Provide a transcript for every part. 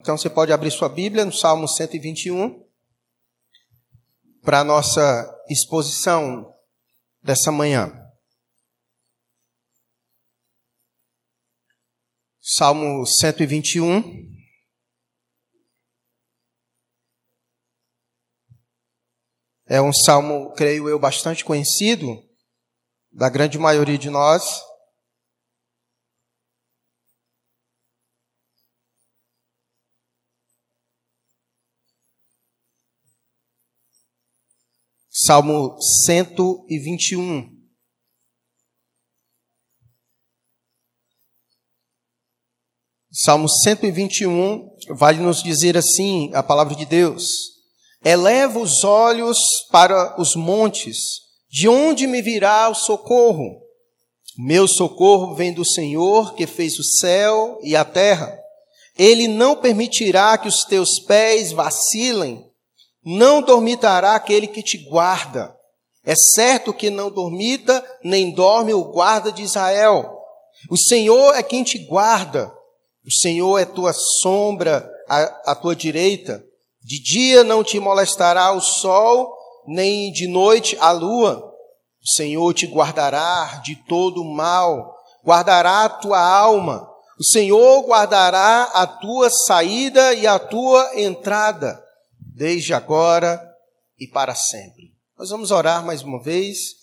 Então você pode abrir sua Bíblia no Salmo 121 para a nossa exposição dessa manhã. Salmo 121. É um salmo, creio eu, bastante conhecido da grande maioria de nós. Salmo 121. Salmo 121 vai nos dizer assim, a palavra de Deus: Eleva os olhos para os montes, de onde me virá o socorro? Meu socorro vem do Senhor, que fez o céu e a terra. Ele não permitirá que os teus pés vacilem não dormitará aquele que te guarda. É certo que não dormita, nem dorme o guarda de Israel. O Senhor é quem te guarda. O Senhor é tua sombra à, tua direita. De dia não te molestará o sol, nem de noite a lua. O Senhor te guardará de todo mal, guardará a tua alma. O Senhor guardará a tua saída e a tua entrada desde agora e para sempre. Nós vamos orar mais uma vez,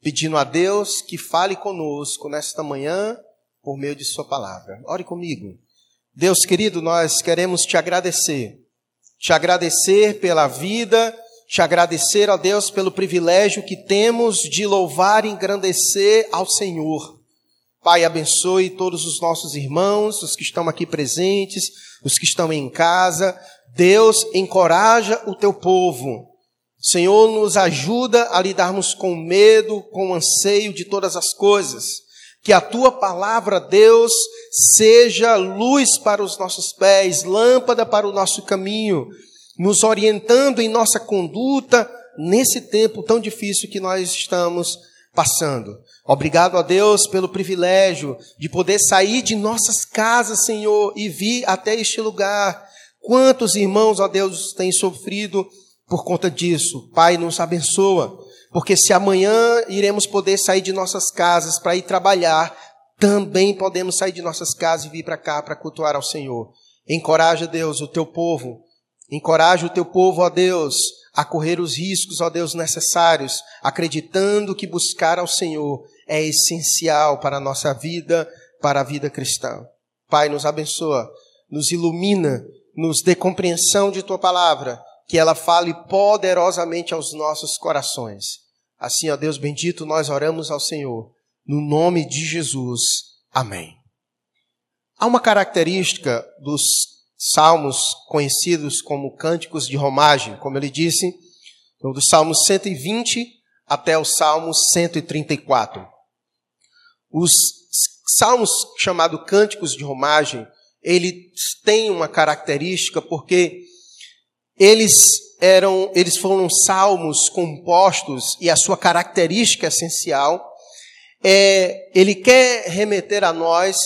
pedindo a Deus que fale conosco nesta manhã por meio de Sua palavra. Ore comigo. Deus querido, nós queremos te agradecer. Te agradecer pela vida, te agradecer, ó Deus, pelo privilégio que temos de louvar e engrandecer ao Senhor. Pai, abençoe todos os nossos irmãos, os que estão aqui presentes, os que estão em casa, Deus encoraja o teu povo. Senhor, nos ajuda a lidarmos com medo, com anseio de todas as coisas. Que a tua palavra, Deus, seja luz para os nossos pés, lâmpada para o nosso caminho, nos orientando em nossa conduta nesse tempo tão difícil que nós estamos passando. Obrigado a Deus pelo privilégio de poder sair de nossas casas, Senhor, e vir até este lugar Quantos irmãos, ó Deus, têm sofrido por conta disso? Pai, nos abençoa, porque se amanhã iremos poder sair de nossas casas para ir trabalhar, também podemos sair de nossas casas e vir para cá para cultuar ao Senhor. Encoraja, Deus, o teu povo. Encoraja o teu povo, ó Deus, a correr os riscos, ó Deus, necessários, acreditando que buscar ao Senhor é essencial para a nossa vida, para a vida cristã. Pai, nos abençoa, nos ilumina nos dê compreensão de tua palavra, que ela fale poderosamente aos nossos corações. Assim, ó Deus bendito, nós oramos ao Senhor, no nome de Jesus. Amém. Há uma característica dos salmos conhecidos como cânticos de romagem, como ele disse, do Salmo 120 até o Salmo 134. Os salmos chamados cânticos de romagem eles têm uma característica porque eles eram, eles foram salmos compostos e a sua característica essencial é, ele quer remeter a nós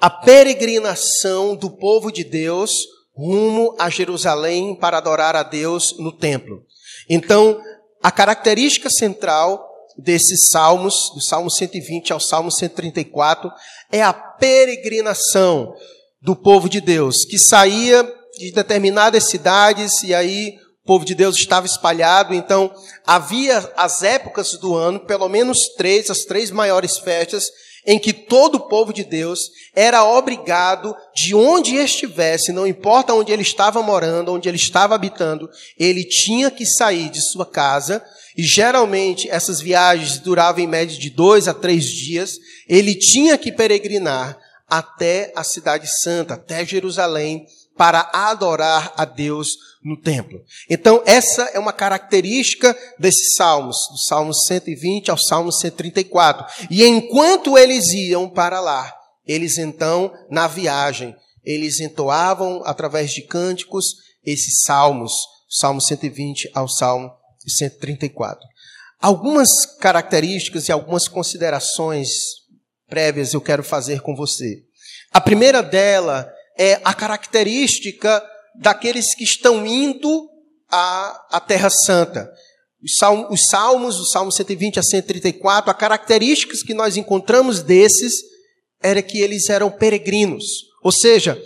a peregrinação do povo de Deus rumo a Jerusalém para adorar a Deus no templo. Então, a característica central desses salmos, do Salmo 120 ao Salmo 134, é a peregrinação do povo de Deus, que saía de determinadas cidades e aí o povo de Deus estava espalhado, então havia as épocas do ano, pelo menos três, as três maiores festas, em que todo o povo de Deus era obrigado, de onde estivesse, não importa onde ele estava morando, onde ele estava habitando, ele tinha que sair de sua casa, e geralmente essas viagens duravam em média de dois a três dias, ele tinha que peregrinar até a cidade santa, até Jerusalém, para adorar a Deus no templo. Então, essa é uma característica desses salmos, do Salmo 120 ao Salmo 134. E enquanto eles iam para lá, eles então, na viagem, eles entoavam através de cânticos esses salmos, Salmo 120 ao Salmo 134. Algumas características e algumas considerações prévias eu quero fazer com você. A primeira dela é a característica daqueles que estão indo à, à Terra Santa. Os salmos, os salmos, o Salmo 120 a 134, as características que nós encontramos desses era que eles eram peregrinos. Ou seja,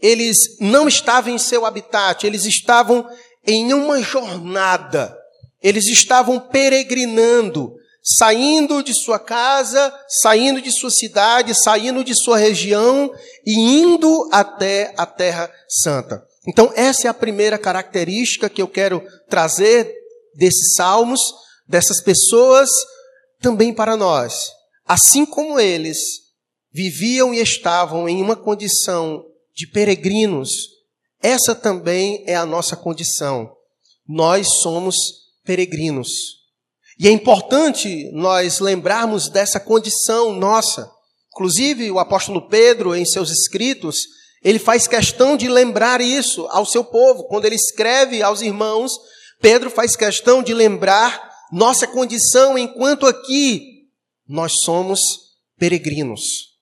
eles não estavam em seu habitat, eles estavam em uma jornada. Eles estavam peregrinando, saindo de sua casa, saindo de sua cidade, saindo de sua região e indo até a Terra Santa. Então, essa é a primeira característica que eu quero trazer desses salmos, dessas pessoas, também para nós. Assim como eles viviam e estavam em uma condição de peregrinos, essa também é a nossa condição. Nós somos peregrinos. E é importante nós lembrarmos dessa condição nossa. Inclusive, o apóstolo Pedro, em seus escritos, ele faz questão de lembrar isso ao seu povo. Quando ele escreve aos irmãos, Pedro faz questão de lembrar nossa condição enquanto aqui nós somos peregrinos.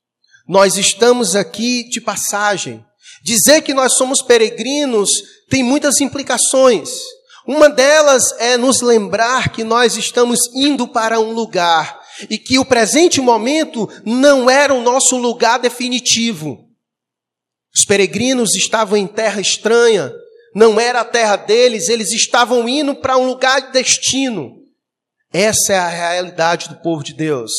Nós estamos aqui de passagem. Dizer que nós somos peregrinos tem muitas implicações. Uma delas é nos lembrar que nós estamos indo para um lugar e que o presente momento não era o nosso lugar definitivo. Os peregrinos estavam em terra estranha, não era a terra deles, eles estavam indo para um lugar de destino. Essa é a realidade do povo de Deus.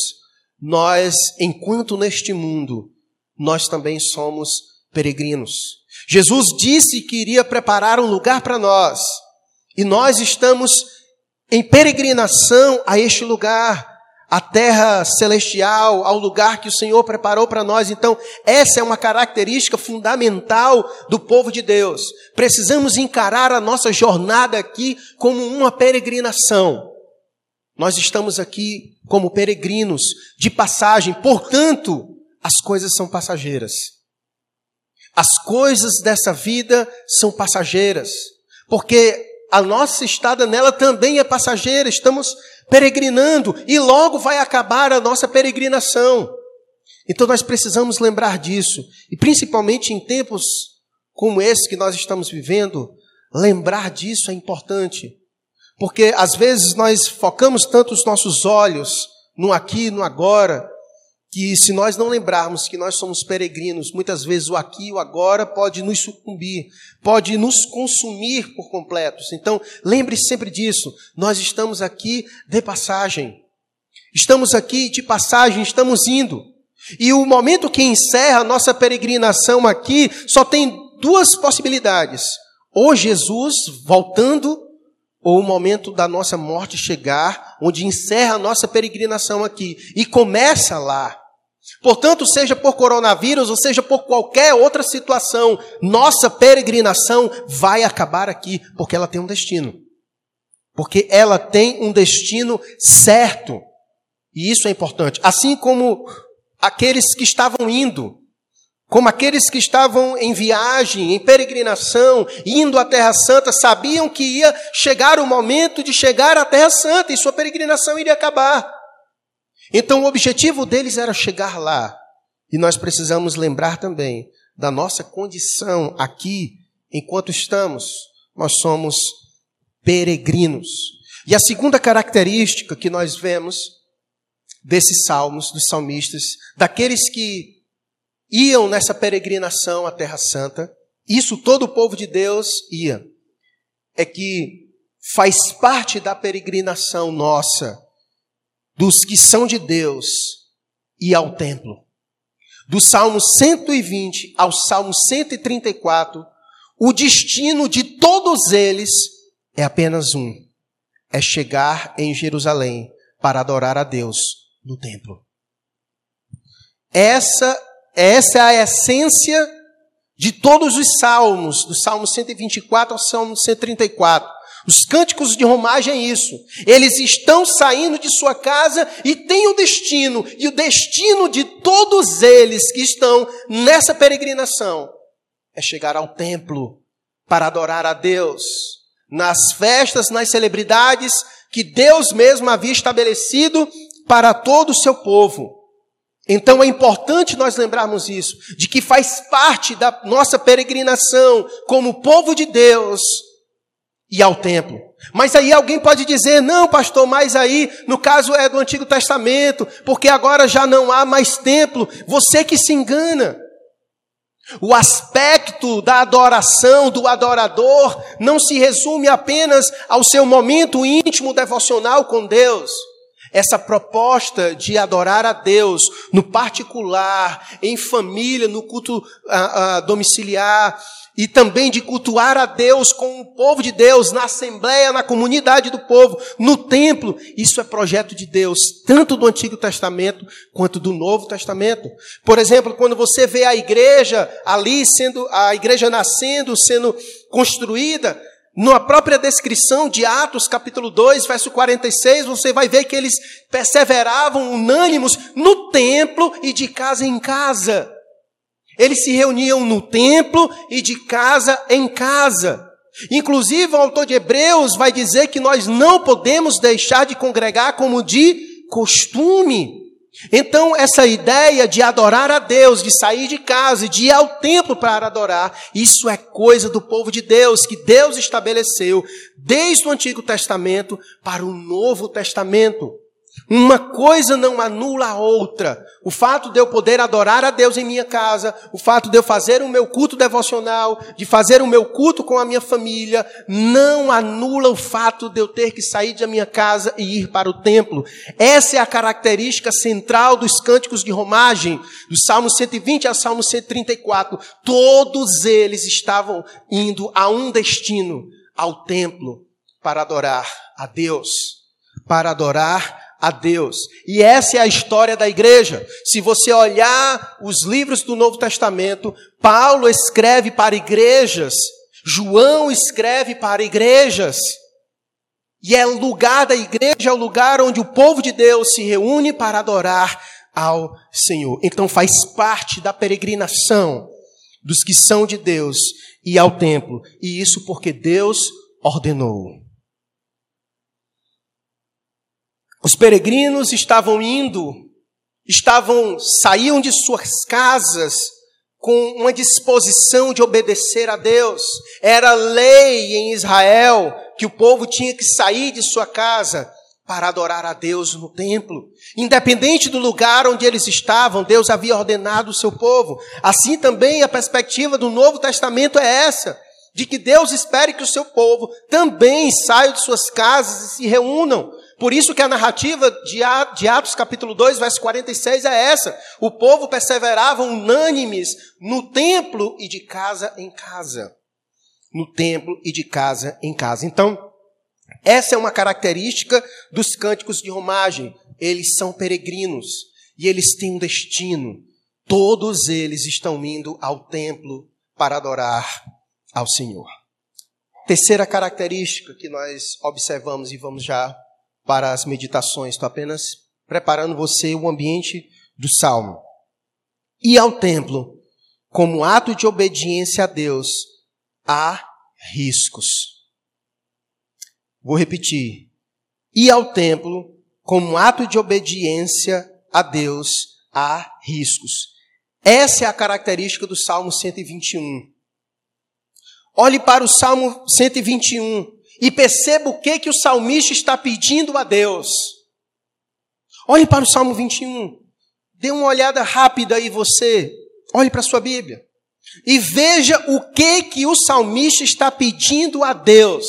Nós, enquanto neste mundo, nós também somos peregrinos. Jesus disse que iria preparar um lugar para nós. E nós estamos em peregrinação a este lugar, a terra celestial, ao lugar que o Senhor preparou para nós. Então, essa é uma característica fundamental do povo de Deus. Precisamos encarar a nossa jornada aqui como uma peregrinação. Nós estamos aqui como peregrinos de passagem, portanto, as coisas são passageiras. As coisas dessa vida são passageiras, porque a nossa estada nela também é passageira, estamos peregrinando e logo vai acabar a nossa peregrinação. Então nós precisamos lembrar disso, e principalmente em tempos como esse que nós estamos vivendo, lembrar disso é importante. Porque às vezes nós focamos tanto os nossos olhos no aqui, no agora, que se nós não lembrarmos que nós somos peregrinos, muitas vezes o aqui e o agora pode nos sucumbir, pode nos consumir por completos. Então, lembre -se sempre disso. Nós estamos aqui de passagem. Estamos aqui de passagem, estamos indo. E o momento que encerra a nossa peregrinação aqui só tem duas possibilidades. Ou Jesus voltando, ou o momento da nossa morte chegar, onde encerra a nossa peregrinação aqui e começa lá. Portanto, seja por coronavírus ou seja por qualquer outra situação, nossa peregrinação vai acabar aqui, porque ela tem um destino. Porque ela tem um destino certo. E isso é importante. Assim como aqueles que estavam indo, como aqueles que estavam em viagem, em peregrinação, indo à Terra Santa, sabiam que ia chegar o momento de chegar à Terra Santa e sua peregrinação iria acabar. Então o objetivo deles era chegar lá. E nós precisamos lembrar também da nossa condição aqui, enquanto estamos, nós somos peregrinos. E a segunda característica que nós vemos desses salmos, dos salmistas, daqueles que iam nessa peregrinação à Terra Santa, isso todo o povo de Deus ia, é que faz parte da peregrinação nossa dos que são de Deus e ao templo. Do Salmo 120 ao Salmo 134, o destino de todos eles é apenas um: é chegar em Jerusalém para adorar a Deus no templo. Essa, essa é a essência de todos os salmos, do Salmo 124 ao Salmo 134. Os cânticos de romagem é isso. Eles estão saindo de sua casa e têm um destino, e o destino de todos eles que estão nessa peregrinação é chegar ao templo para adorar a Deus, nas festas, nas celebridades que Deus mesmo havia estabelecido para todo o seu povo. Então é importante nós lembrarmos isso, de que faz parte da nossa peregrinação como povo de Deus e ao templo. Mas aí alguém pode dizer, não, pastor, mas aí, no caso é do Antigo Testamento, porque agora já não há mais templo. Você que se engana. O aspecto da adoração, do adorador, não se resume apenas ao seu momento íntimo devocional com Deus. Essa proposta de adorar a Deus no particular, em família, no culto ah, ah, domiciliar, e também de cultuar a Deus com o povo de Deus, na assembleia, na comunidade do povo, no templo. Isso é projeto de Deus, tanto do Antigo Testamento quanto do Novo Testamento. Por exemplo, quando você vê a igreja ali sendo, a igreja nascendo, sendo construída, na própria descrição de Atos, capítulo 2, verso 46, você vai ver que eles perseveravam unânimos no templo e de casa em casa. Eles se reuniam no templo e de casa em casa. Inclusive, o autor de Hebreus vai dizer que nós não podemos deixar de congregar como de costume. Então, essa ideia de adorar a Deus, de sair de casa e de ir ao templo para adorar, isso é coisa do povo de Deus, que Deus estabeleceu desde o Antigo Testamento para o Novo Testamento. Uma coisa não anula a outra. O fato de eu poder adorar a Deus em minha casa, o fato de eu fazer o meu culto devocional, de fazer o meu culto com a minha família, não anula o fato de eu ter que sair da minha casa e ir para o templo. Essa é a característica central dos cânticos de romagem, do Salmo 120 ao Salmo 134. Todos eles estavam indo a um destino, ao templo, para adorar a Deus, para adorar a Deus. E essa é a história da igreja. Se você olhar os livros do Novo Testamento, Paulo escreve para igrejas, João escreve para igrejas. E é o lugar da igreja, é o lugar onde o povo de Deus se reúne para adorar ao Senhor. Então faz parte da peregrinação dos que são de Deus e ao templo. E isso porque Deus ordenou. Os peregrinos estavam indo, estavam, saíam de suas casas com uma disposição de obedecer a Deus. Era lei em Israel que o povo tinha que sair de sua casa para adorar a Deus no templo. Independente do lugar onde eles estavam, Deus havia ordenado o seu povo. Assim também a perspectiva do Novo Testamento é essa, de que Deus espere que o seu povo também saia de suas casas e se reúnam por isso que a narrativa de Atos capítulo 2, verso 46 é essa. O povo perseverava unânimes no templo e de casa em casa. No templo e de casa em casa. Então, essa é uma característica dos cânticos de romagem. Eles são peregrinos e eles têm um destino. Todos eles estão indo ao templo para adorar ao Senhor. Terceira característica que nós observamos e vamos já para as meditações, estou apenas preparando você o ambiente do salmo. E ao templo, como ato de obediência a Deus, há riscos. Vou repetir. E ao templo, como ato de obediência a Deus, há riscos. Essa é a característica do Salmo 121. Olhe para o Salmo 121 e perceba o que, que o salmista está pedindo a Deus. Olhe para o Salmo 21. Dê uma olhada rápida aí você. Olhe para a sua Bíblia. E veja o que que o salmista está pedindo a Deus.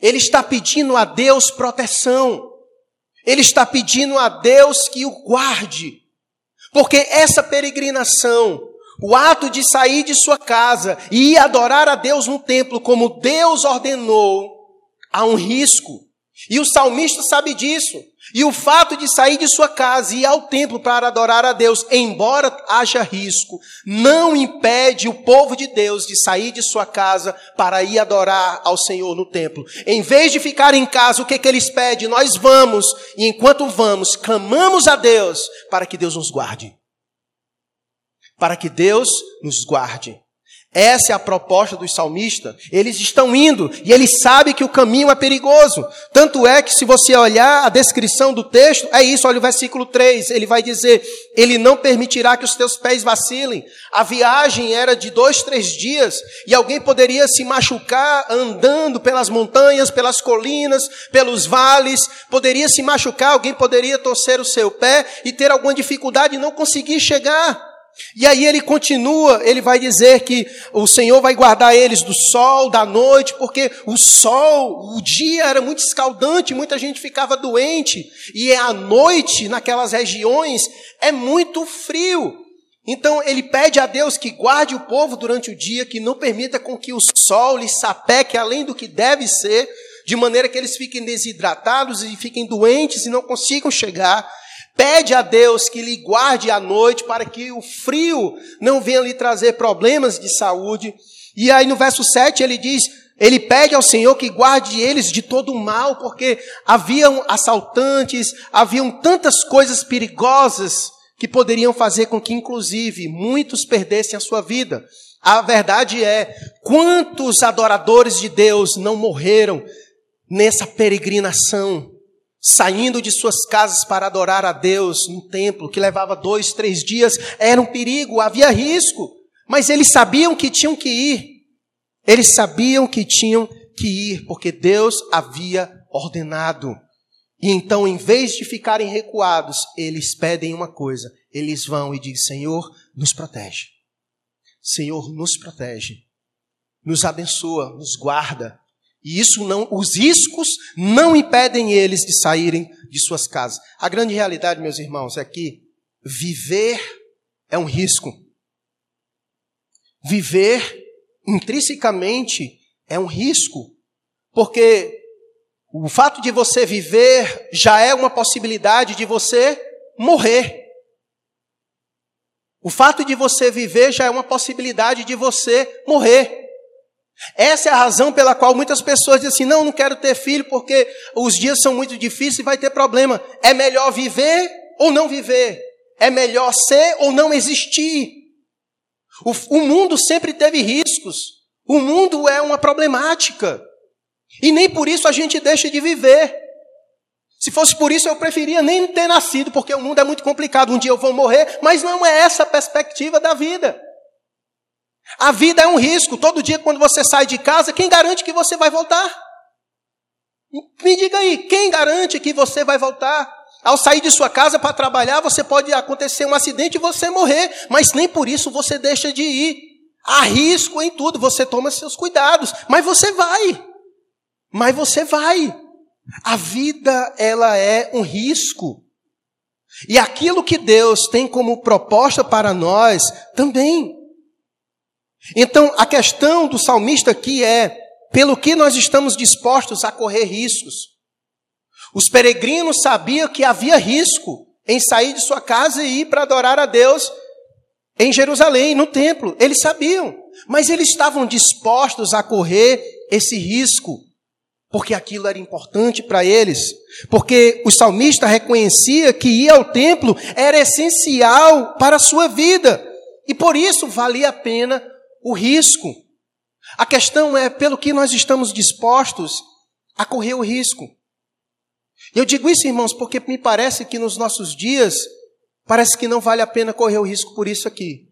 Ele está pedindo a Deus proteção. Ele está pedindo a Deus que o guarde. Porque essa peregrinação o ato de sair de sua casa e ir adorar a Deus no templo, como Deus ordenou, há um risco. E o salmista sabe disso. E o fato de sair de sua casa e ir ao templo para adorar a Deus, embora haja risco, não impede o povo de Deus de sair de sua casa para ir adorar ao Senhor no templo. Em vez de ficar em casa, o que, que eles pedem? Nós vamos, e enquanto vamos, clamamos a Deus para que Deus nos guarde para que Deus nos guarde. Essa é a proposta dos salmistas. Eles estão indo e eles sabem que o caminho é perigoso. Tanto é que, se você olhar a descrição do texto, é isso, olha o versículo 3. Ele vai dizer: Ele não permitirá que os teus pés vacilem. A viagem era de dois, três dias e alguém poderia se machucar andando pelas montanhas, pelas colinas, pelos vales. Poderia se machucar, alguém poderia torcer o seu pé e ter alguma dificuldade e não conseguir chegar. E aí ele continua, ele vai dizer que o Senhor vai guardar eles do sol, da noite, porque o sol, o dia era muito escaldante, muita gente ficava doente, e a noite naquelas regiões é muito frio. Então ele pede a Deus que guarde o povo durante o dia, que não permita com que o sol lhes sapeque além do que deve ser, de maneira que eles fiquem desidratados e fiquem doentes e não consigam chegar. Pede a Deus que lhe guarde a noite para que o frio não venha lhe trazer problemas de saúde. E aí no verso 7 ele diz: ele pede ao Senhor que guarde eles de todo o mal, porque haviam assaltantes, haviam tantas coisas perigosas que poderiam fazer com que, inclusive, muitos perdessem a sua vida. A verdade é, quantos adoradores de Deus não morreram nessa peregrinação? Saindo de suas casas para adorar a Deus no templo, que levava dois, três dias, era um perigo, havia risco, mas eles sabiam que tinham que ir. Eles sabiam que tinham que ir, porque Deus havia ordenado. E então, em vez de ficarem recuados, eles pedem uma coisa: eles vão e dizem: Senhor, nos protege. Senhor, nos protege. Nos abençoa, nos guarda, e isso não, os riscos não impedem eles de saírem de suas casas. A grande realidade, meus irmãos, é que viver é um risco. Viver intrinsecamente é um risco, porque o fato de você viver já é uma possibilidade de você morrer. O fato de você viver já é uma possibilidade de você morrer. Essa é a razão pela qual muitas pessoas dizem assim: não, não quero ter filho porque os dias são muito difíceis e vai ter problema. É melhor viver ou não viver? É melhor ser ou não existir? O, o mundo sempre teve riscos. O mundo é uma problemática. E nem por isso a gente deixa de viver. Se fosse por isso, eu preferia nem ter nascido, porque o mundo é muito complicado. Um dia eu vou morrer, mas não é essa a perspectiva da vida. A vida é um risco. Todo dia, quando você sai de casa, quem garante que você vai voltar? Me diga aí, quem garante que você vai voltar? Ao sair de sua casa para trabalhar, você pode acontecer um acidente e você morrer, mas nem por isso você deixa de ir. Há risco em tudo, você toma seus cuidados, mas você vai. Mas você vai. A vida, ela é um risco. E aquilo que Deus tem como proposta para nós também. Então, a questão do salmista aqui é: pelo que nós estamos dispostos a correr riscos? Os peregrinos sabiam que havia risco em sair de sua casa e ir para adorar a Deus em Jerusalém, no templo. Eles sabiam, mas eles estavam dispostos a correr esse risco, porque aquilo era importante para eles. Porque o salmista reconhecia que ir ao templo era essencial para a sua vida, e por isso valia a pena o risco. A questão é pelo que nós estamos dispostos a correr o risco. Eu digo isso, irmãos, porque me parece que nos nossos dias parece que não vale a pena correr o risco por isso aqui.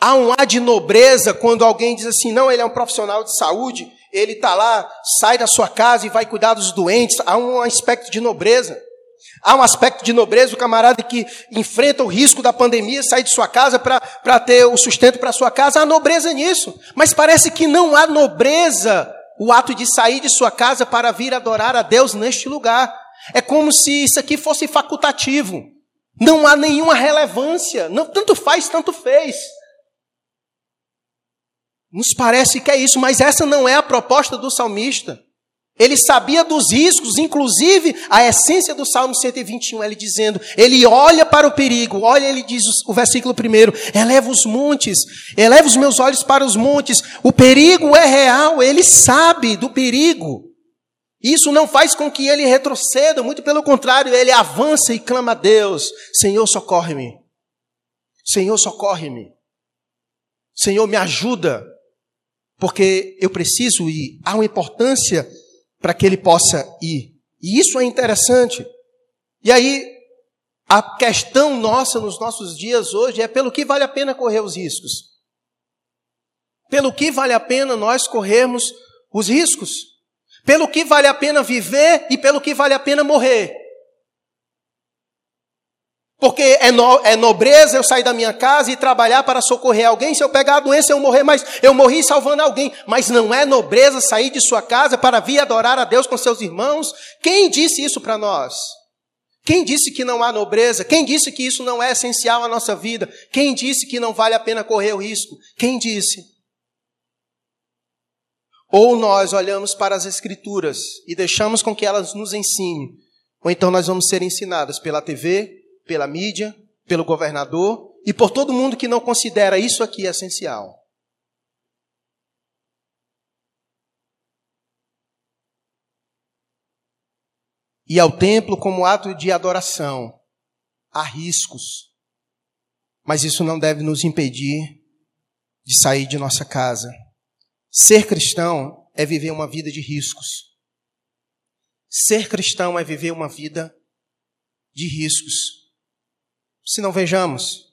Há um ar de nobreza quando alguém diz assim: não, ele é um profissional de saúde, ele está lá, sai da sua casa e vai cuidar dos doentes. Há um aspecto de nobreza. Há um aspecto de nobreza, o camarada que enfrenta o risco da pandemia, sai de sua casa para ter o sustento para sua casa, há nobreza nisso. Mas parece que não há nobreza o ato de sair de sua casa para vir adorar a Deus neste lugar. É como se isso aqui fosse facultativo. Não há nenhuma relevância. Não, tanto faz, tanto fez. Nos parece que é isso, mas essa não é a proposta do salmista. Ele sabia dos riscos, inclusive a essência do Salmo 121, ele dizendo, ele olha para o perigo, olha, ele diz o versículo primeiro, eleva os montes, eleva os meus olhos para os montes, o perigo é real, ele sabe do perigo. Isso não faz com que ele retroceda, muito pelo contrário, ele avança e clama a Deus, Senhor, socorre-me. Senhor, socorre-me. Senhor, me ajuda, porque eu preciso ir. Há uma importância para que ele possa ir. E isso é interessante. E aí, a questão nossa nos nossos dias hoje é pelo que vale a pena correr os riscos. Pelo que vale a pena nós corrermos os riscos. Pelo que vale a pena viver e pelo que vale a pena morrer. Porque é, no, é nobreza eu sair da minha casa e trabalhar para socorrer alguém. Se eu pegar a doença, eu morrer, mas eu morri salvando alguém. Mas não é nobreza sair de sua casa para vir adorar a Deus com seus irmãos? Quem disse isso para nós? Quem disse que não há nobreza? Quem disse que isso não é essencial à nossa vida? Quem disse que não vale a pena correr o risco? Quem disse? Ou nós olhamos para as Escrituras e deixamos com que elas nos ensinem, ou então nós vamos ser ensinados pela TV, pela mídia, pelo governador e por todo mundo que não considera isso aqui essencial. E ao templo como ato de adoração. Há riscos. Mas isso não deve nos impedir de sair de nossa casa. Ser cristão é viver uma vida de riscos. Ser cristão é viver uma vida de riscos. Se não vejamos,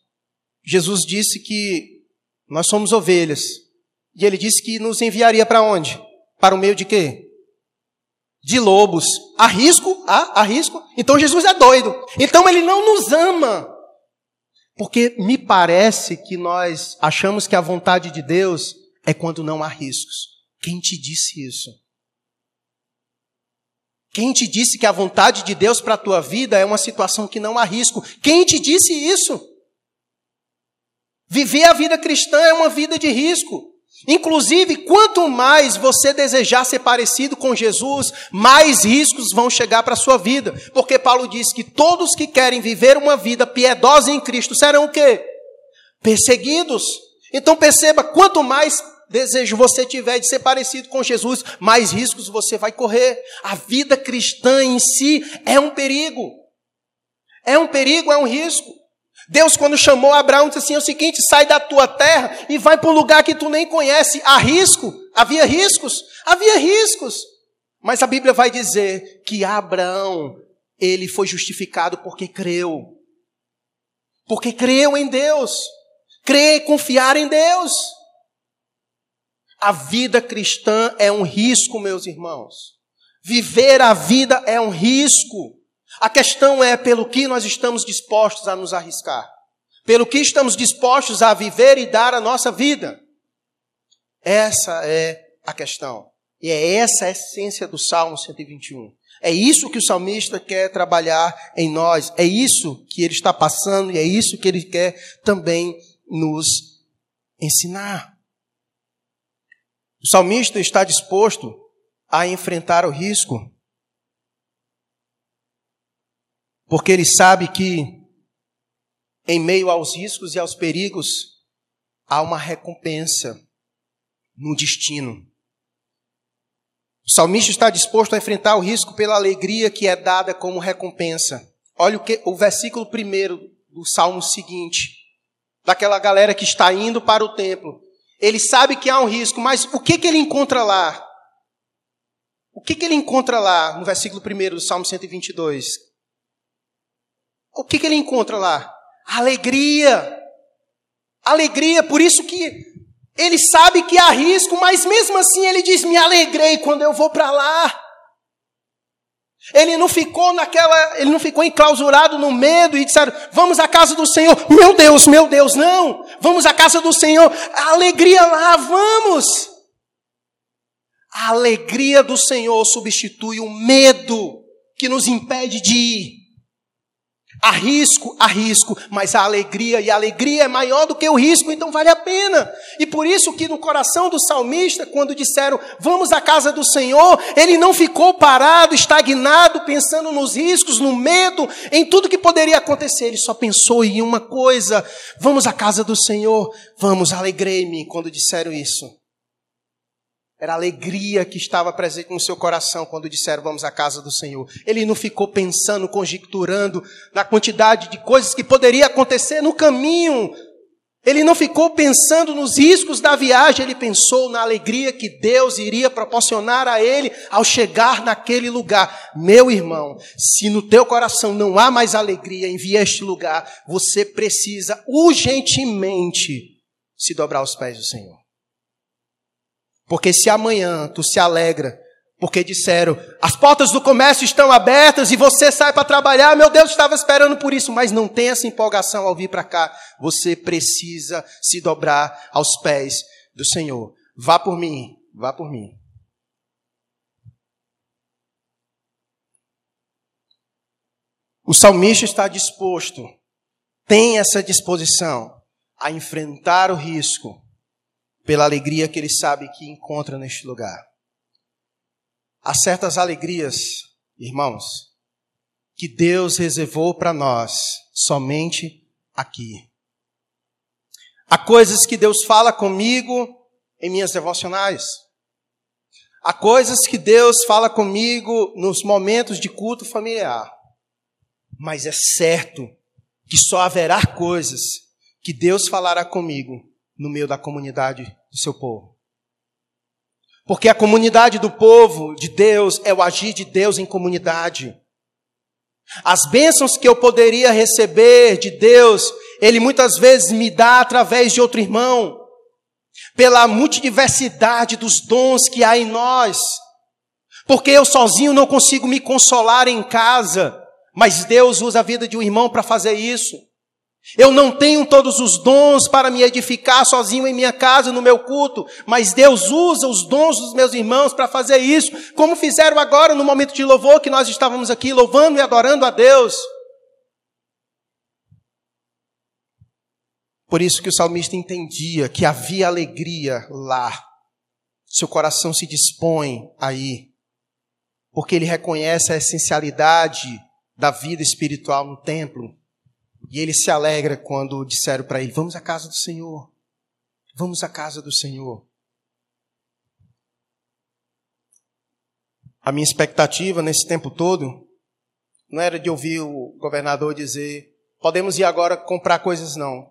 Jesus disse que nós somos ovelhas. E ele disse que nos enviaria para onde? Para o meio de quê? De lobos. Há risco? Há, há risco? Então Jesus é doido. Então ele não nos ama. Porque me parece que nós achamos que a vontade de Deus é quando não há riscos. Quem te disse isso? Quem te disse que a vontade de Deus para a tua vida é uma situação que não há risco? Quem te disse isso? Viver a vida cristã é uma vida de risco. Inclusive, quanto mais você desejar ser parecido com Jesus, mais riscos vão chegar para a sua vida. Porque Paulo diz que todos que querem viver uma vida piedosa em Cristo serão o quê? Perseguidos. Então perceba, quanto mais desejo você tiver de ser parecido com Jesus, mais riscos você vai correr. A vida cristã em si é um perigo. É um perigo, é um risco. Deus, quando chamou Abraão, disse assim: é o seguinte, sai da tua terra e vai para um lugar que tu nem conhece. Há risco? Havia riscos? Havia riscos. Mas a Bíblia vai dizer que Abraão, ele foi justificado porque creu. Porque creu em Deus. Crer e confiar em Deus. A vida cristã é um risco, meus irmãos. Viver a vida é um risco. A questão é pelo que nós estamos dispostos a nos arriscar. Pelo que estamos dispostos a viver e dar a nossa vida. Essa é a questão. E é essa a essência do Salmo 121. É isso que o salmista quer trabalhar em nós. É isso que ele está passando e é isso que ele quer também nos ensinar. O salmista está disposto a enfrentar o risco, porque ele sabe que, em meio aos riscos e aos perigos, há uma recompensa no destino. O salmista está disposto a enfrentar o risco pela alegria que é dada como recompensa. Olha o, que, o versículo primeiro do salmo seguinte, daquela galera que está indo para o templo. Ele sabe que há um risco, mas o que, que ele encontra lá? O que, que ele encontra lá no versículo 1 do Salmo 122? O que, que ele encontra lá? Alegria. Alegria, por isso que ele sabe que há risco, mas mesmo assim ele diz: Me alegrei quando eu vou para lá. Ele não ficou naquela, ele não ficou enclausurado no medo e disseram, vamos à casa do Senhor. Meu Deus, meu Deus, não. Vamos à casa do Senhor. A alegria lá, vamos. A alegria do Senhor substitui o medo que nos impede de ir. Há risco, há risco, mas a alegria, e a alegria é maior do que o risco, então vale a pena. E por isso que no coração do salmista, quando disseram, vamos à casa do Senhor, ele não ficou parado, estagnado, pensando nos riscos, no medo, em tudo que poderia acontecer. Ele só pensou em uma coisa, vamos à casa do Senhor, vamos, alegrei-me quando disseram isso. Era a alegria que estava presente no seu coração quando disseram vamos à casa do Senhor. Ele não ficou pensando, conjecturando na quantidade de coisas que poderia acontecer no caminho Ele não ficou pensando nos riscos da viagem, ele pensou na alegria que Deus iria proporcionar a ele ao chegar naquele lugar. Meu irmão, se no teu coração não há mais alegria em vir a este lugar, você precisa urgentemente se dobrar aos pés do Senhor. Porque se amanhã tu se alegra porque disseram: as portas do comércio estão abertas e você sai para trabalhar. Meu Deus, estava esperando por isso, mas não tem essa empolgação ao vir para cá. Você precisa se dobrar aos pés do Senhor. Vá por mim, vá por mim. O salmista está disposto, tem essa disposição a enfrentar o risco pela alegria que ele sabe que encontra neste lugar. Há certas alegrias, irmãos, que Deus reservou para nós somente aqui. Há coisas que Deus fala comigo em minhas devocionais. Há coisas que Deus fala comigo nos momentos de culto familiar. Mas é certo que só haverá coisas que Deus falará comigo no meio da comunidade do seu povo. Porque a comunidade do povo de Deus é o agir de Deus em comunidade. As bênçãos que eu poderia receber de Deus, Ele muitas vezes me dá através de outro irmão, pela multidiversidade dos dons que há em nós. Porque eu sozinho não consigo me consolar em casa, mas Deus usa a vida de um irmão para fazer isso. Eu não tenho todos os dons para me edificar sozinho em minha casa, no meu culto, mas Deus usa os dons dos meus irmãos para fazer isso, como fizeram agora no momento de louvor que nós estávamos aqui louvando e adorando a Deus. Por isso que o salmista entendia que havia alegria lá. Seu coração se dispõe aí, porque ele reconhece a essencialidade da vida espiritual no templo. E ele se alegra quando disseram para ele: Vamos à casa do Senhor. Vamos à casa do Senhor. A minha expectativa nesse tempo todo não era de ouvir o governador dizer: Podemos ir agora comprar coisas, não.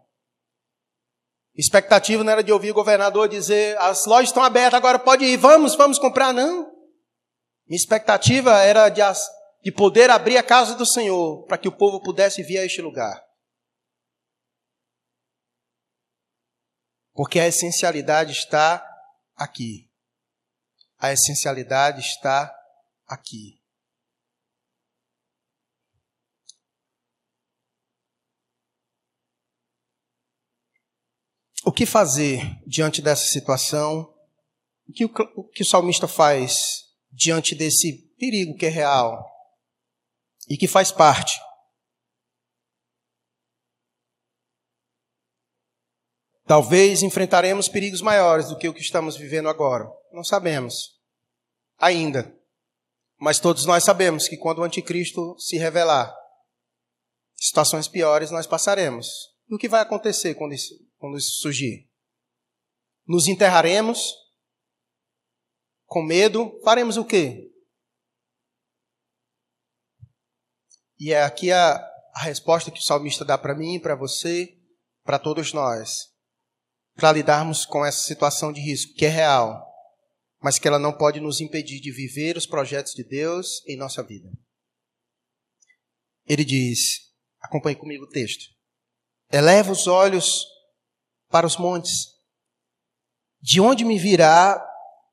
Expectativa não era de ouvir o governador dizer: As lojas estão abertas, agora pode ir, vamos, vamos comprar, não. Minha expectativa era de, de poder abrir a casa do Senhor para que o povo pudesse vir a este lugar. Porque a essencialidade está aqui. A essencialidade está aqui. O que fazer diante dessa situação? O que o, o que o salmista faz diante desse perigo que é real e que faz parte Talvez enfrentaremos perigos maiores do que o que estamos vivendo agora. Não sabemos. Ainda. Mas todos nós sabemos que quando o anticristo se revelar, situações piores nós passaremos. E o que vai acontecer quando isso, quando isso surgir? Nos enterraremos? Com medo? Faremos o quê? E é aqui a, a resposta que o salmista dá para mim, para você, para todos nós para lidarmos com essa situação de risco, que é real, mas que ela não pode nos impedir de viver os projetos de Deus em nossa vida. Ele diz: acompanhe comigo o texto. Eleva os olhos para os montes. De onde me virá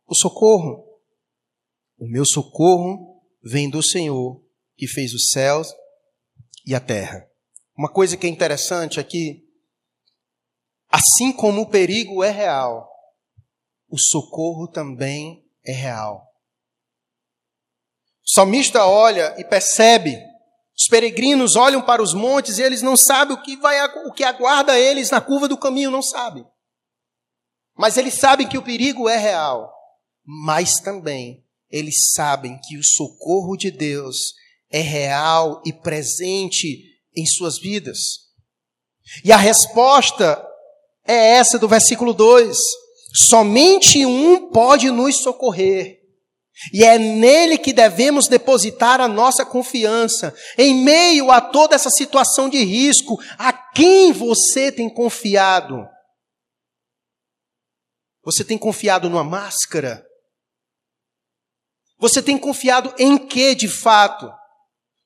o socorro? O meu socorro vem do Senhor, que fez os céus e a terra. Uma coisa que é interessante aqui Assim como o perigo é real, o socorro também é real. O salmista olha e percebe, os peregrinos olham para os montes e eles não sabem o que, vai, o que aguarda eles na curva do caminho, não sabem. Mas eles sabem que o perigo é real. Mas também eles sabem que o socorro de Deus é real e presente em suas vidas. E a resposta é essa do versículo 2. Somente um pode nos socorrer. E é nele que devemos depositar a nossa confiança. Em meio a toda essa situação de risco, quem você tem confiado? Você tem confiado numa máscara? Você tem confiado em que de fato?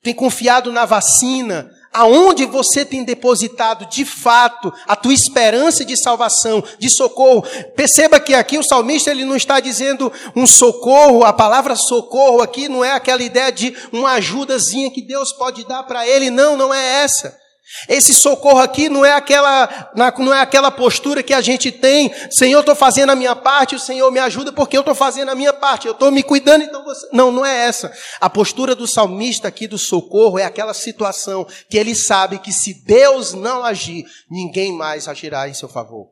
Tem confiado na vacina? Aonde você tem depositado de fato a tua esperança de salvação, de socorro? Perceba que aqui o salmista ele não está dizendo um socorro, a palavra socorro aqui não é aquela ideia de uma ajudazinha que Deus pode dar para ele, não, não é essa. Esse socorro aqui não é aquela, não é aquela postura que a gente tem, Senhor, estou fazendo a minha parte, o Senhor me ajuda porque eu estou fazendo a minha parte, eu estou me cuidando, então você. Não, não é essa. A postura do salmista aqui do socorro é aquela situação que ele sabe que se Deus não agir, ninguém mais agirá em seu favor.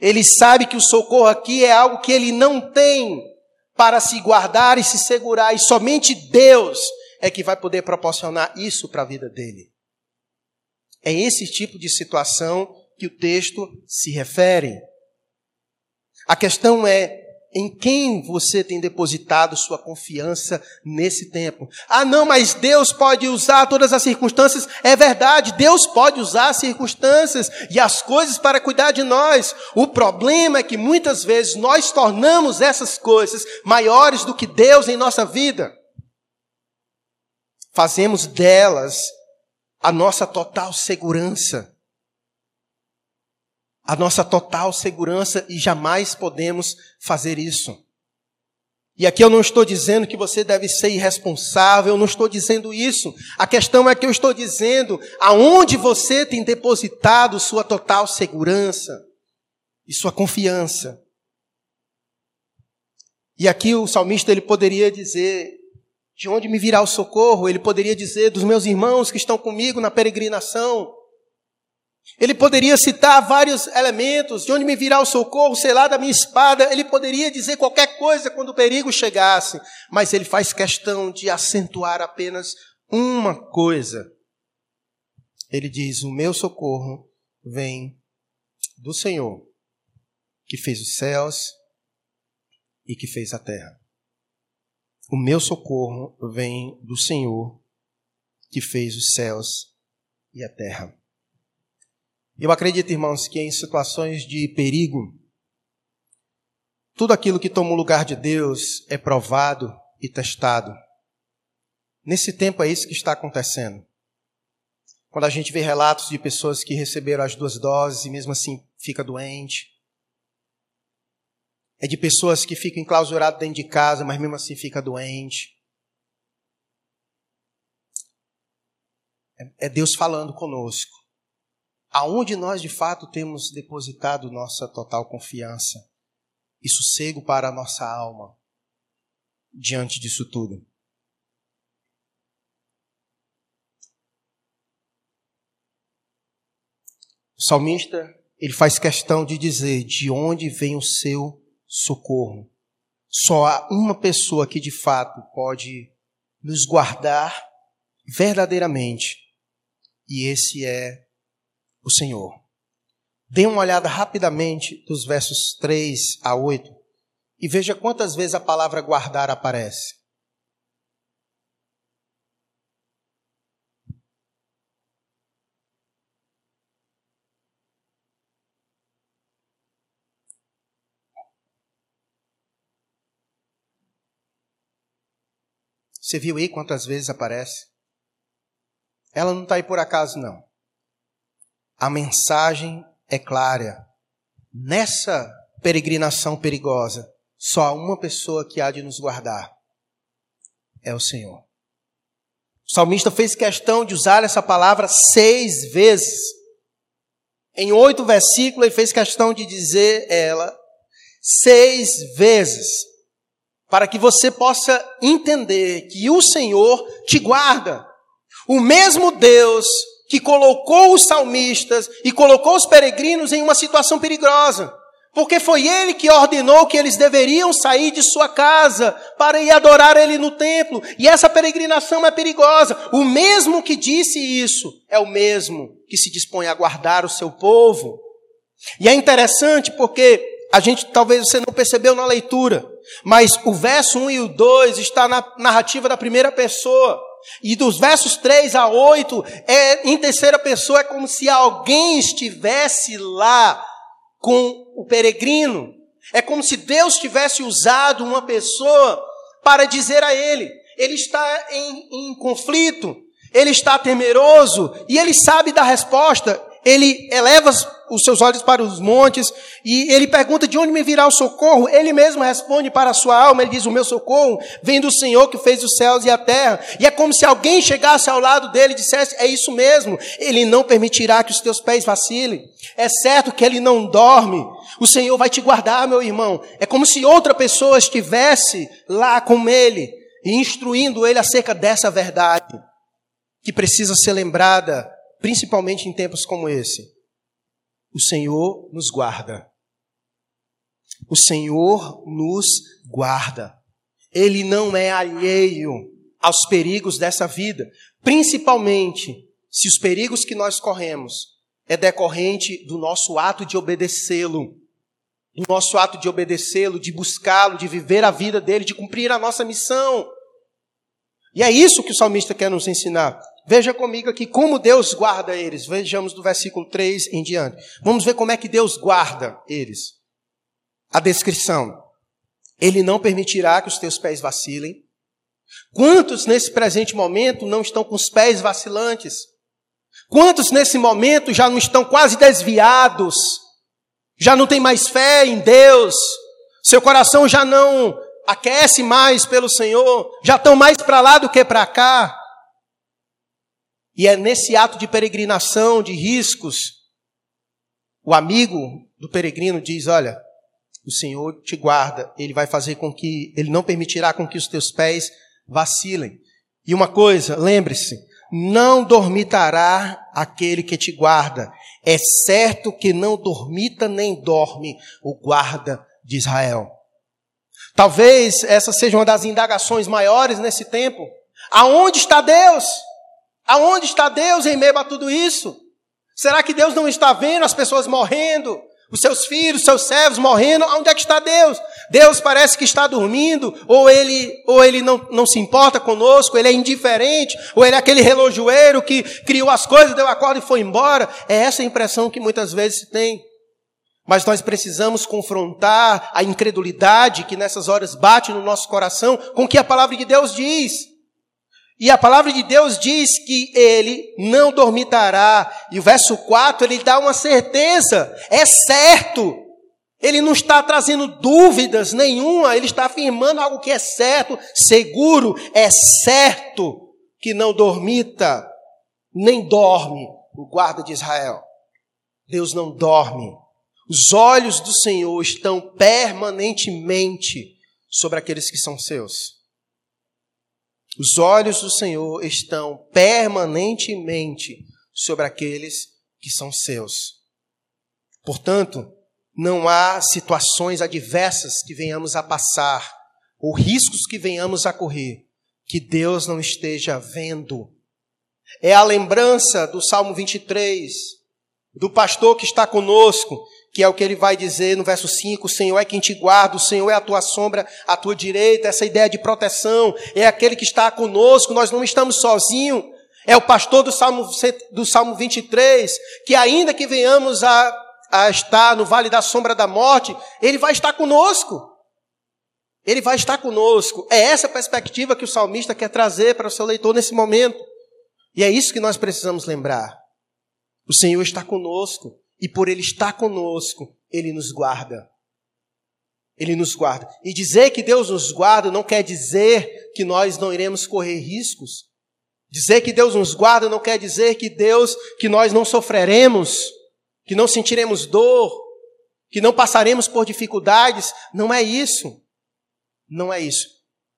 Ele sabe que o socorro aqui é algo que ele não tem para se guardar e se segurar, e somente Deus é que vai poder proporcionar isso para a vida dele. É esse tipo de situação que o texto se refere. A questão é em quem você tem depositado sua confiança nesse tempo. Ah, não, mas Deus pode usar todas as circunstâncias. É verdade, Deus pode usar as circunstâncias e as coisas para cuidar de nós. O problema é que muitas vezes nós tornamos essas coisas maiores do que Deus em nossa vida. Fazemos delas a nossa total segurança. A nossa total segurança e jamais podemos fazer isso. E aqui eu não estou dizendo que você deve ser irresponsável, eu não estou dizendo isso. A questão é que eu estou dizendo aonde você tem depositado sua total segurança e sua confiança. E aqui o salmista ele poderia dizer: de onde me virá o socorro? Ele poderia dizer dos meus irmãos que estão comigo na peregrinação. Ele poderia citar vários elementos, de onde me virá o socorro, sei lá, da minha espada. Ele poderia dizer qualquer coisa quando o perigo chegasse, mas ele faz questão de acentuar apenas uma coisa. Ele diz: O meu socorro vem do Senhor, que fez os céus e que fez a terra. O meu socorro vem do Senhor que fez os céus e a terra. Eu acredito, irmãos, que em situações de perigo, tudo aquilo que toma o lugar de Deus é provado e testado. Nesse tempo é isso que está acontecendo. Quando a gente vê relatos de pessoas que receberam as duas doses e mesmo assim fica doente, é de pessoas que ficam enclausuradas dentro de casa, mas mesmo assim fica doente. É, é Deus falando conosco. Aonde nós de fato temos depositado nossa total confiança e sossego para a nossa alma diante disso tudo. O salmista, ele faz questão de dizer de onde vem o seu socorro. Só há uma pessoa que de fato pode nos guardar verdadeiramente, e esse é o Senhor. Dê uma olhada rapidamente dos versos 3 a 8 e veja quantas vezes a palavra guardar aparece. Você viu aí quantas vezes aparece? Ela não está aí por acaso, não. A mensagem é clara. Nessa peregrinação perigosa, só há uma pessoa que há de nos guardar: é o Senhor. O salmista fez questão de usar essa palavra seis vezes. Em oito versículos, ele fez questão de dizer ela seis vezes para que você possa entender que o Senhor te guarda. O mesmo Deus que colocou os salmistas e colocou os peregrinos em uma situação perigosa. Porque foi ele que ordenou que eles deveriam sair de sua casa para ir adorar ele no templo. E essa peregrinação é perigosa. O mesmo que disse isso é o mesmo que se dispõe a guardar o seu povo. E é interessante porque a gente talvez você não percebeu na leitura, mas o verso 1 e o 2 está na narrativa da primeira pessoa. E dos versos 3 a 8, é, em terceira pessoa, é como se alguém estivesse lá com o peregrino. É como se Deus tivesse usado uma pessoa para dizer a ele: ele está em, em conflito, ele está temeroso e ele sabe da resposta. Ele eleva os seus olhos para os montes e ele pergunta de onde me virá o socorro. Ele mesmo responde para a sua alma, ele diz: O meu socorro vem do Senhor que fez os céus e a terra. E é como se alguém chegasse ao lado dele e dissesse: É isso mesmo, ele não permitirá que os teus pés vacilem. É certo que ele não dorme, o Senhor vai te guardar, meu irmão. É como se outra pessoa estivesse lá com ele e instruindo ele acerca dessa verdade que precisa ser lembrada, principalmente em tempos como esse. O Senhor nos guarda. O Senhor nos guarda. Ele não é alheio aos perigos dessa vida, principalmente se os perigos que nós corremos é decorrente do nosso ato de obedecê-lo, do nosso ato de obedecê-lo, de buscá-lo, de viver a vida dele, de cumprir a nossa missão. E é isso que o salmista quer nos ensinar. Veja comigo aqui como Deus guarda eles. Vejamos do versículo 3 em diante. Vamos ver como é que Deus guarda eles. A descrição. Ele não permitirá que os teus pés vacilem. Quantos nesse presente momento não estão com os pés vacilantes? Quantos nesse momento já não estão quase desviados? Já não tem mais fé em Deus? Seu coração já não aquece mais pelo Senhor? Já estão mais para lá do que para cá? E é nesse ato de peregrinação, de riscos, o amigo do peregrino diz: Olha, o Senhor te guarda, Ele vai fazer com que, Ele não permitirá com que os teus pés vacilem. E uma coisa, lembre-se, não dormitará aquele que te guarda. É certo que não dormita nem dorme o guarda de Israel. Talvez essa seja uma das indagações maiores nesse tempo. Aonde está Deus? Aonde está Deus em meio a tudo isso? Será que Deus não está vendo as pessoas morrendo? Os seus filhos, seus servos morrendo? Onde é que está Deus? Deus parece que está dormindo, ou ele, ou ele não, não se importa conosco, ele é indiferente, ou ele é aquele relojoeiro que criou as coisas, deu a corda e foi embora. É essa a impressão que muitas vezes se tem. Mas nós precisamos confrontar a incredulidade que nessas horas bate no nosso coração com o que a palavra de Deus diz. E a palavra de Deus diz que ele não dormitará. E o verso 4 ele dá uma certeza, é certo. Ele não está trazendo dúvidas nenhuma, ele está afirmando algo que é certo, seguro, é certo que não dormita, nem dorme o guarda de Israel. Deus não dorme. Os olhos do Senhor estão permanentemente sobre aqueles que são seus. Os olhos do Senhor estão permanentemente sobre aqueles que são seus. Portanto, não há situações adversas que venhamos a passar, ou riscos que venhamos a correr, que Deus não esteja vendo. É a lembrança do Salmo 23, do pastor que está conosco, que é o que ele vai dizer no verso 5, o Senhor é quem te guarda, o Senhor é a tua sombra, a tua direita, essa ideia de proteção, é aquele que está conosco, nós não estamos sozinhos, é o pastor do Salmo, do Salmo 23, que ainda que venhamos a, a estar no vale da sombra da morte, ele vai estar conosco. Ele vai estar conosco. É essa perspectiva que o salmista quer trazer para o seu leitor nesse momento. E é isso que nós precisamos lembrar. O Senhor está conosco. E por Ele estar conosco, Ele nos guarda. Ele nos guarda. E dizer que Deus nos guarda não quer dizer que nós não iremos correr riscos. Dizer que Deus nos guarda não quer dizer que Deus, que nós não sofreremos, que não sentiremos dor, que não passaremos por dificuldades. Não é isso. Não é isso.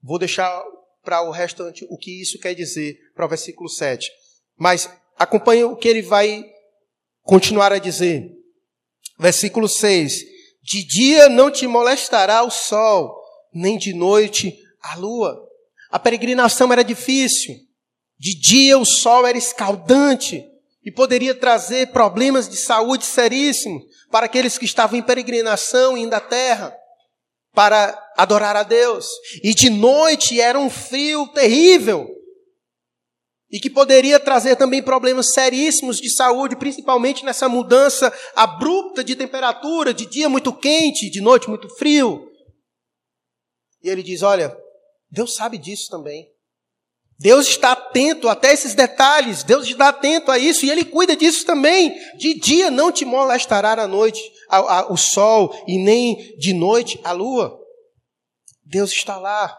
Vou deixar para o restante o que isso quer dizer, para o versículo 7. Mas acompanhe o que ele vai continuar a dizer. Versículo 6: De dia não te molestará o sol, nem de noite a lua. A peregrinação era difícil. De dia o sol era escaldante e poderia trazer problemas de saúde seríssimos para aqueles que estavam em peregrinação indo à terra para adorar a Deus. E de noite era um frio terrível. E que poderia trazer também problemas seríssimos de saúde, principalmente nessa mudança abrupta de temperatura, de dia muito quente, de noite muito frio. E ele diz: Olha, Deus sabe disso também. Deus está atento até esses detalhes, Deus está atento a isso e Ele cuida disso também. De dia não te molestará a noite a, a, o sol e nem de noite a lua. Deus está lá.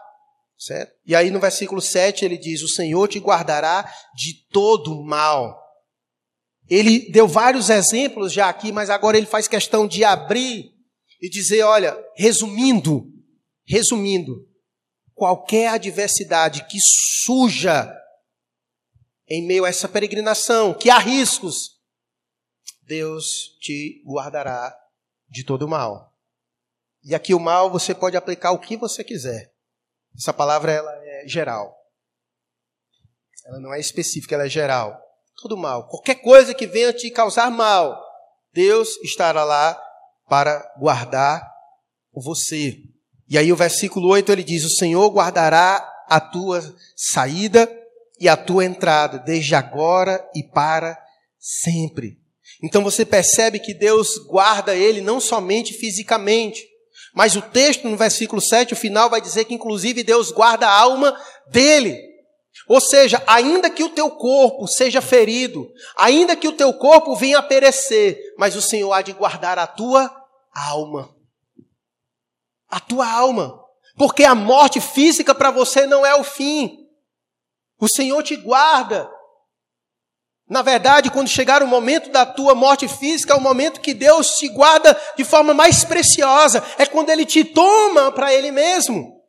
Certo? E aí no versículo 7 ele diz: O Senhor te guardará de todo mal. Ele deu vários exemplos já aqui, mas agora ele faz questão de abrir e dizer: olha, resumindo, resumindo, qualquer adversidade que suja em meio a essa peregrinação, que há riscos, Deus te guardará de todo mal. E aqui o mal você pode aplicar o que você quiser. Essa palavra ela é geral. Ela não é específica, ela é geral. Tudo mal. Qualquer coisa que venha te causar mal, Deus estará lá para guardar você. E aí o versículo 8 ele diz: O Senhor guardará a tua saída e a tua entrada, desde agora e para sempre. Então você percebe que Deus guarda ele não somente fisicamente, mas o texto, no versículo 7, o final vai dizer que, inclusive, Deus guarda a alma dele. Ou seja, ainda que o teu corpo seja ferido, ainda que o teu corpo venha a perecer, mas o Senhor há de guardar a tua alma. A tua alma. Porque a morte física para você não é o fim. O Senhor te guarda. Na verdade, quando chegar o momento da tua morte física, é o momento que Deus te guarda de forma mais preciosa. É quando Ele te toma para Ele mesmo.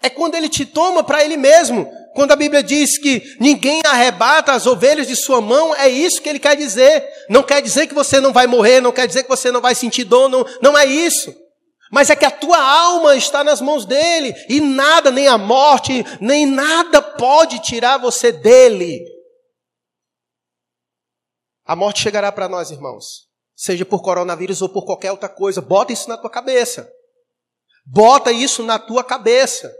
É quando Ele te toma para Ele mesmo. Quando a Bíblia diz que ninguém arrebata as ovelhas de sua mão, é isso que Ele quer dizer. Não quer dizer que você não vai morrer, não quer dizer que você não vai sentir dor, não, não é isso. Mas é que a tua alma está nas mãos dele, e nada, nem a morte, nem nada pode tirar você dele. A morte chegará para nós, irmãos, seja por coronavírus ou por qualquer outra coisa, bota isso na tua cabeça. Bota isso na tua cabeça.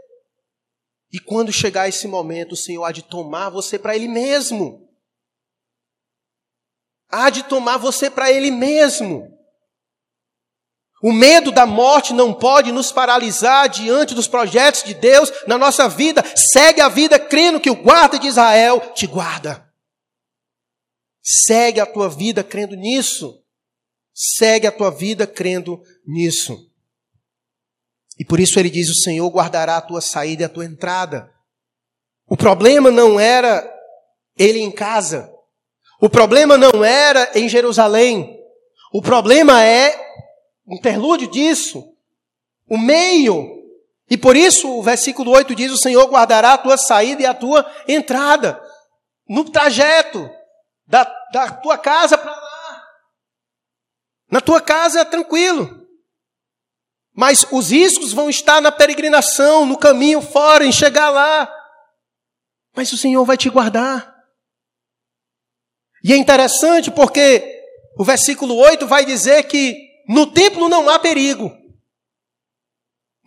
E quando chegar esse momento, o Senhor há de tomar você para Ele mesmo. Há de tomar você para Ele mesmo. O medo da morte não pode nos paralisar diante dos projetos de Deus na nossa vida. Segue a vida crendo que o guarda de Israel te guarda. Segue a tua vida crendo nisso. Segue a tua vida crendo nisso. E por isso ele diz: O Senhor guardará a tua saída e a tua entrada. O problema não era ele em casa. O problema não era em Jerusalém. O problema é interlúdio disso, o meio. E por isso o versículo 8 diz: O Senhor guardará a tua saída e a tua entrada, no trajeto da, da tua casa para lá. Na tua casa é tranquilo. Mas os riscos vão estar na peregrinação, no caminho fora, em chegar lá. Mas o Senhor vai te guardar. E é interessante porque o versículo 8 vai dizer que no templo não há perigo.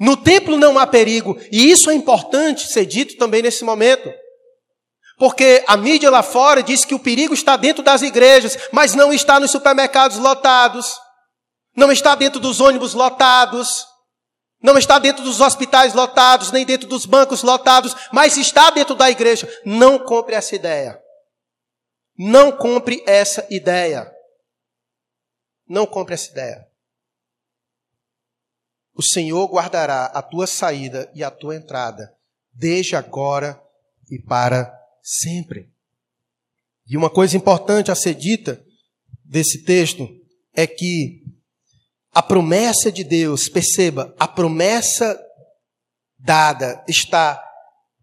No templo não há perigo. E isso é importante ser dito também nesse momento. Porque a mídia lá fora diz que o perigo está dentro das igrejas, mas não está nos supermercados lotados, não está dentro dos ônibus lotados, não está dentro dos hospitais lotados, nem dentro dos bancos lotados, mas está dentro da igreja. Não compre essa ideia. Não compre essa ideia. Não compre essa ideia. O Senhor guardará a tua saída e a tua entrada, desde agora e para sempre. E uma coisa importante a ser dita desse texto é que a promessa de Deus, perceba, a promessa dada está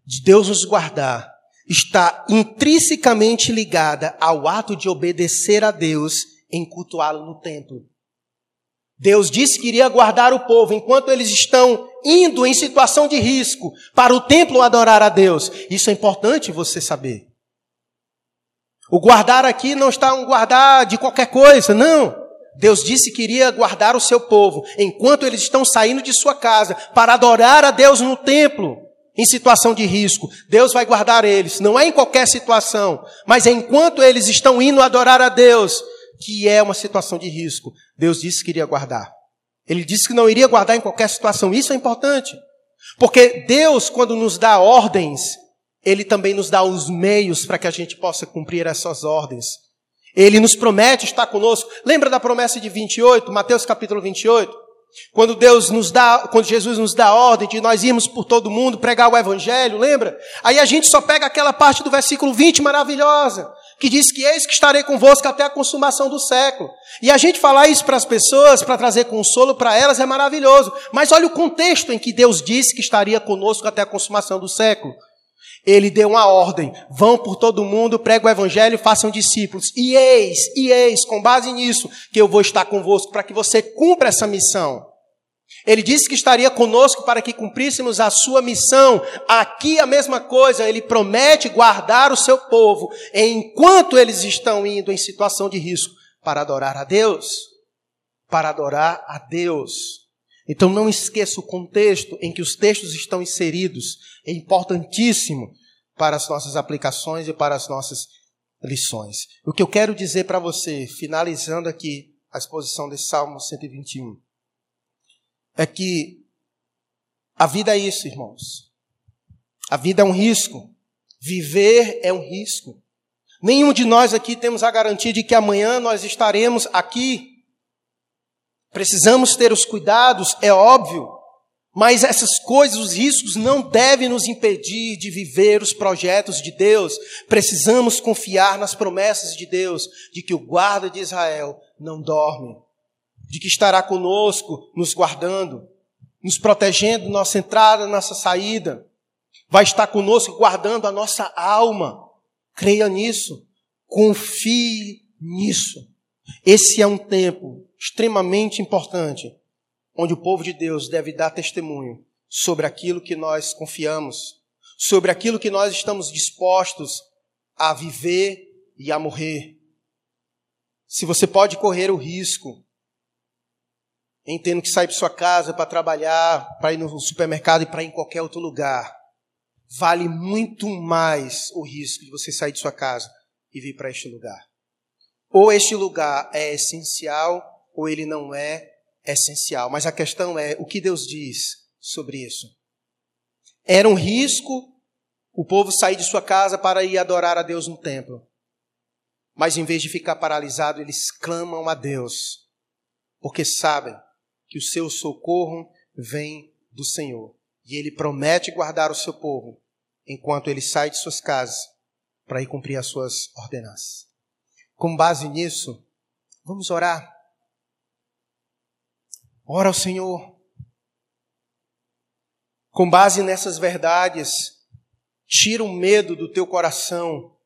de Deus nos guardar, está intrinsecamente ligada ao ato de obedecer a Deus em cultuá-lo no templo. Deus disse que iria guardar o povo enquanto eles estão indo em situação de risco para o templo adorar a Deus. Isso é importante você saber. O guardar aqui não está um guardar de qualquer coisa, não. Deus disse que iria guardar o seu povo enquanto eles estão saindo de sua casa para adorar a Deus no templo em situação de risco, Deus vai guardar eles. Não é em qualquer situação, mas enquanto eles estão indo adorar a Deus, que é uma situação de risco. Deus disse que iria guardar. Ele disse que não iria guardar em qualquer situação. Isso é importante. Porque Deus, quando nos dá ordens, Ele também nos dá os meios para que a gente possa cumprir essas ordens. Ele nos promete estar conosco. Lembra da promessa de 28, Mateus capítulo 28? Quando Deus nos dá, quando Jesus nos dá a ordem de nós irmos por todo mundo pregar o evangelho, lembra? Aí a gente só pega aquela parte do versículo 20 maravilhosa, que diz que eis que estarei convosco até a consumação do século. E a gente falar isso para as pessoas, para trazer consolo para elas é maravilhoso. Mas olha o contexto em que Deus disse que estaria conosco até a consumação do século. Ele deu uma ordem: vão por todo mundo, pregam o evangelho, façam discípulos. E eis, e eis, com base nisso, que eu vou estar convosco para que você cumpra essa missão. Ele disse que estaria conosco para que cumpríssemos a sua missão. Aqui a mesma coisa, ele promete guardar o seu povo enquanto eles estão indo em situação de risco para adorar a Deus. Para adorar a Deus. Então não esqueça o contexto em que os textos estão inseridos. É importantíssimo para as nossas aplicações e para as nossas lições. O que eu quero dizer para você, finalizando aqui a exposição desse Salmo 121, é que a vida é isso, irmãos. A vida é um risco. Viver é um risco. Nenhum de nós aqui temos a garantia de que amanhã nós estaremos aqui Precisamos ter os cuidados, é óbvio, mas essas coisas, os riscos, não devem nos impedir de viver os projetos de Deus. Precisamos confiar nas promessas de Deus, de que o guarda de Israel não dorme, de que estará conosco, nos guardando, nos protegendo nossa entrada, nossa saída, vai estar conosco guardando a nossa alma. Creia nisso, confie nisso. Esse é um tempo extremamente importante, onde o povo de Deus deve dar testemunho sobre aquilo que nós confiamos, sobre aquilo que nós estamos dispostos a viver e a morrer. Se você pode correr o risco em tendo que sair de sua casa para trabalhar, para ir no supermercado e para ir em qualquer outro lugar, vale muito mais o risco de você sair de sua casa e vir para este lugar. Ou este lugar é essencial ou ele não é essencial. Mas a questão é o que Deus diz sobre isso. Era um risco o povo sair de sua casa para ir adorar a Deus no templo. Mas em vez de ficar paralisado, eles clamam a Deus, porque sabem que o seu socorro vem do Senhor. E ele promete guardar o seu povo enquanto ele sai de suas casas para ir cumprir as suas ordenanças. Com base nisso, vamos orar. Ora ao Senhor. Com base nessas verdades, tira o medo do teu coração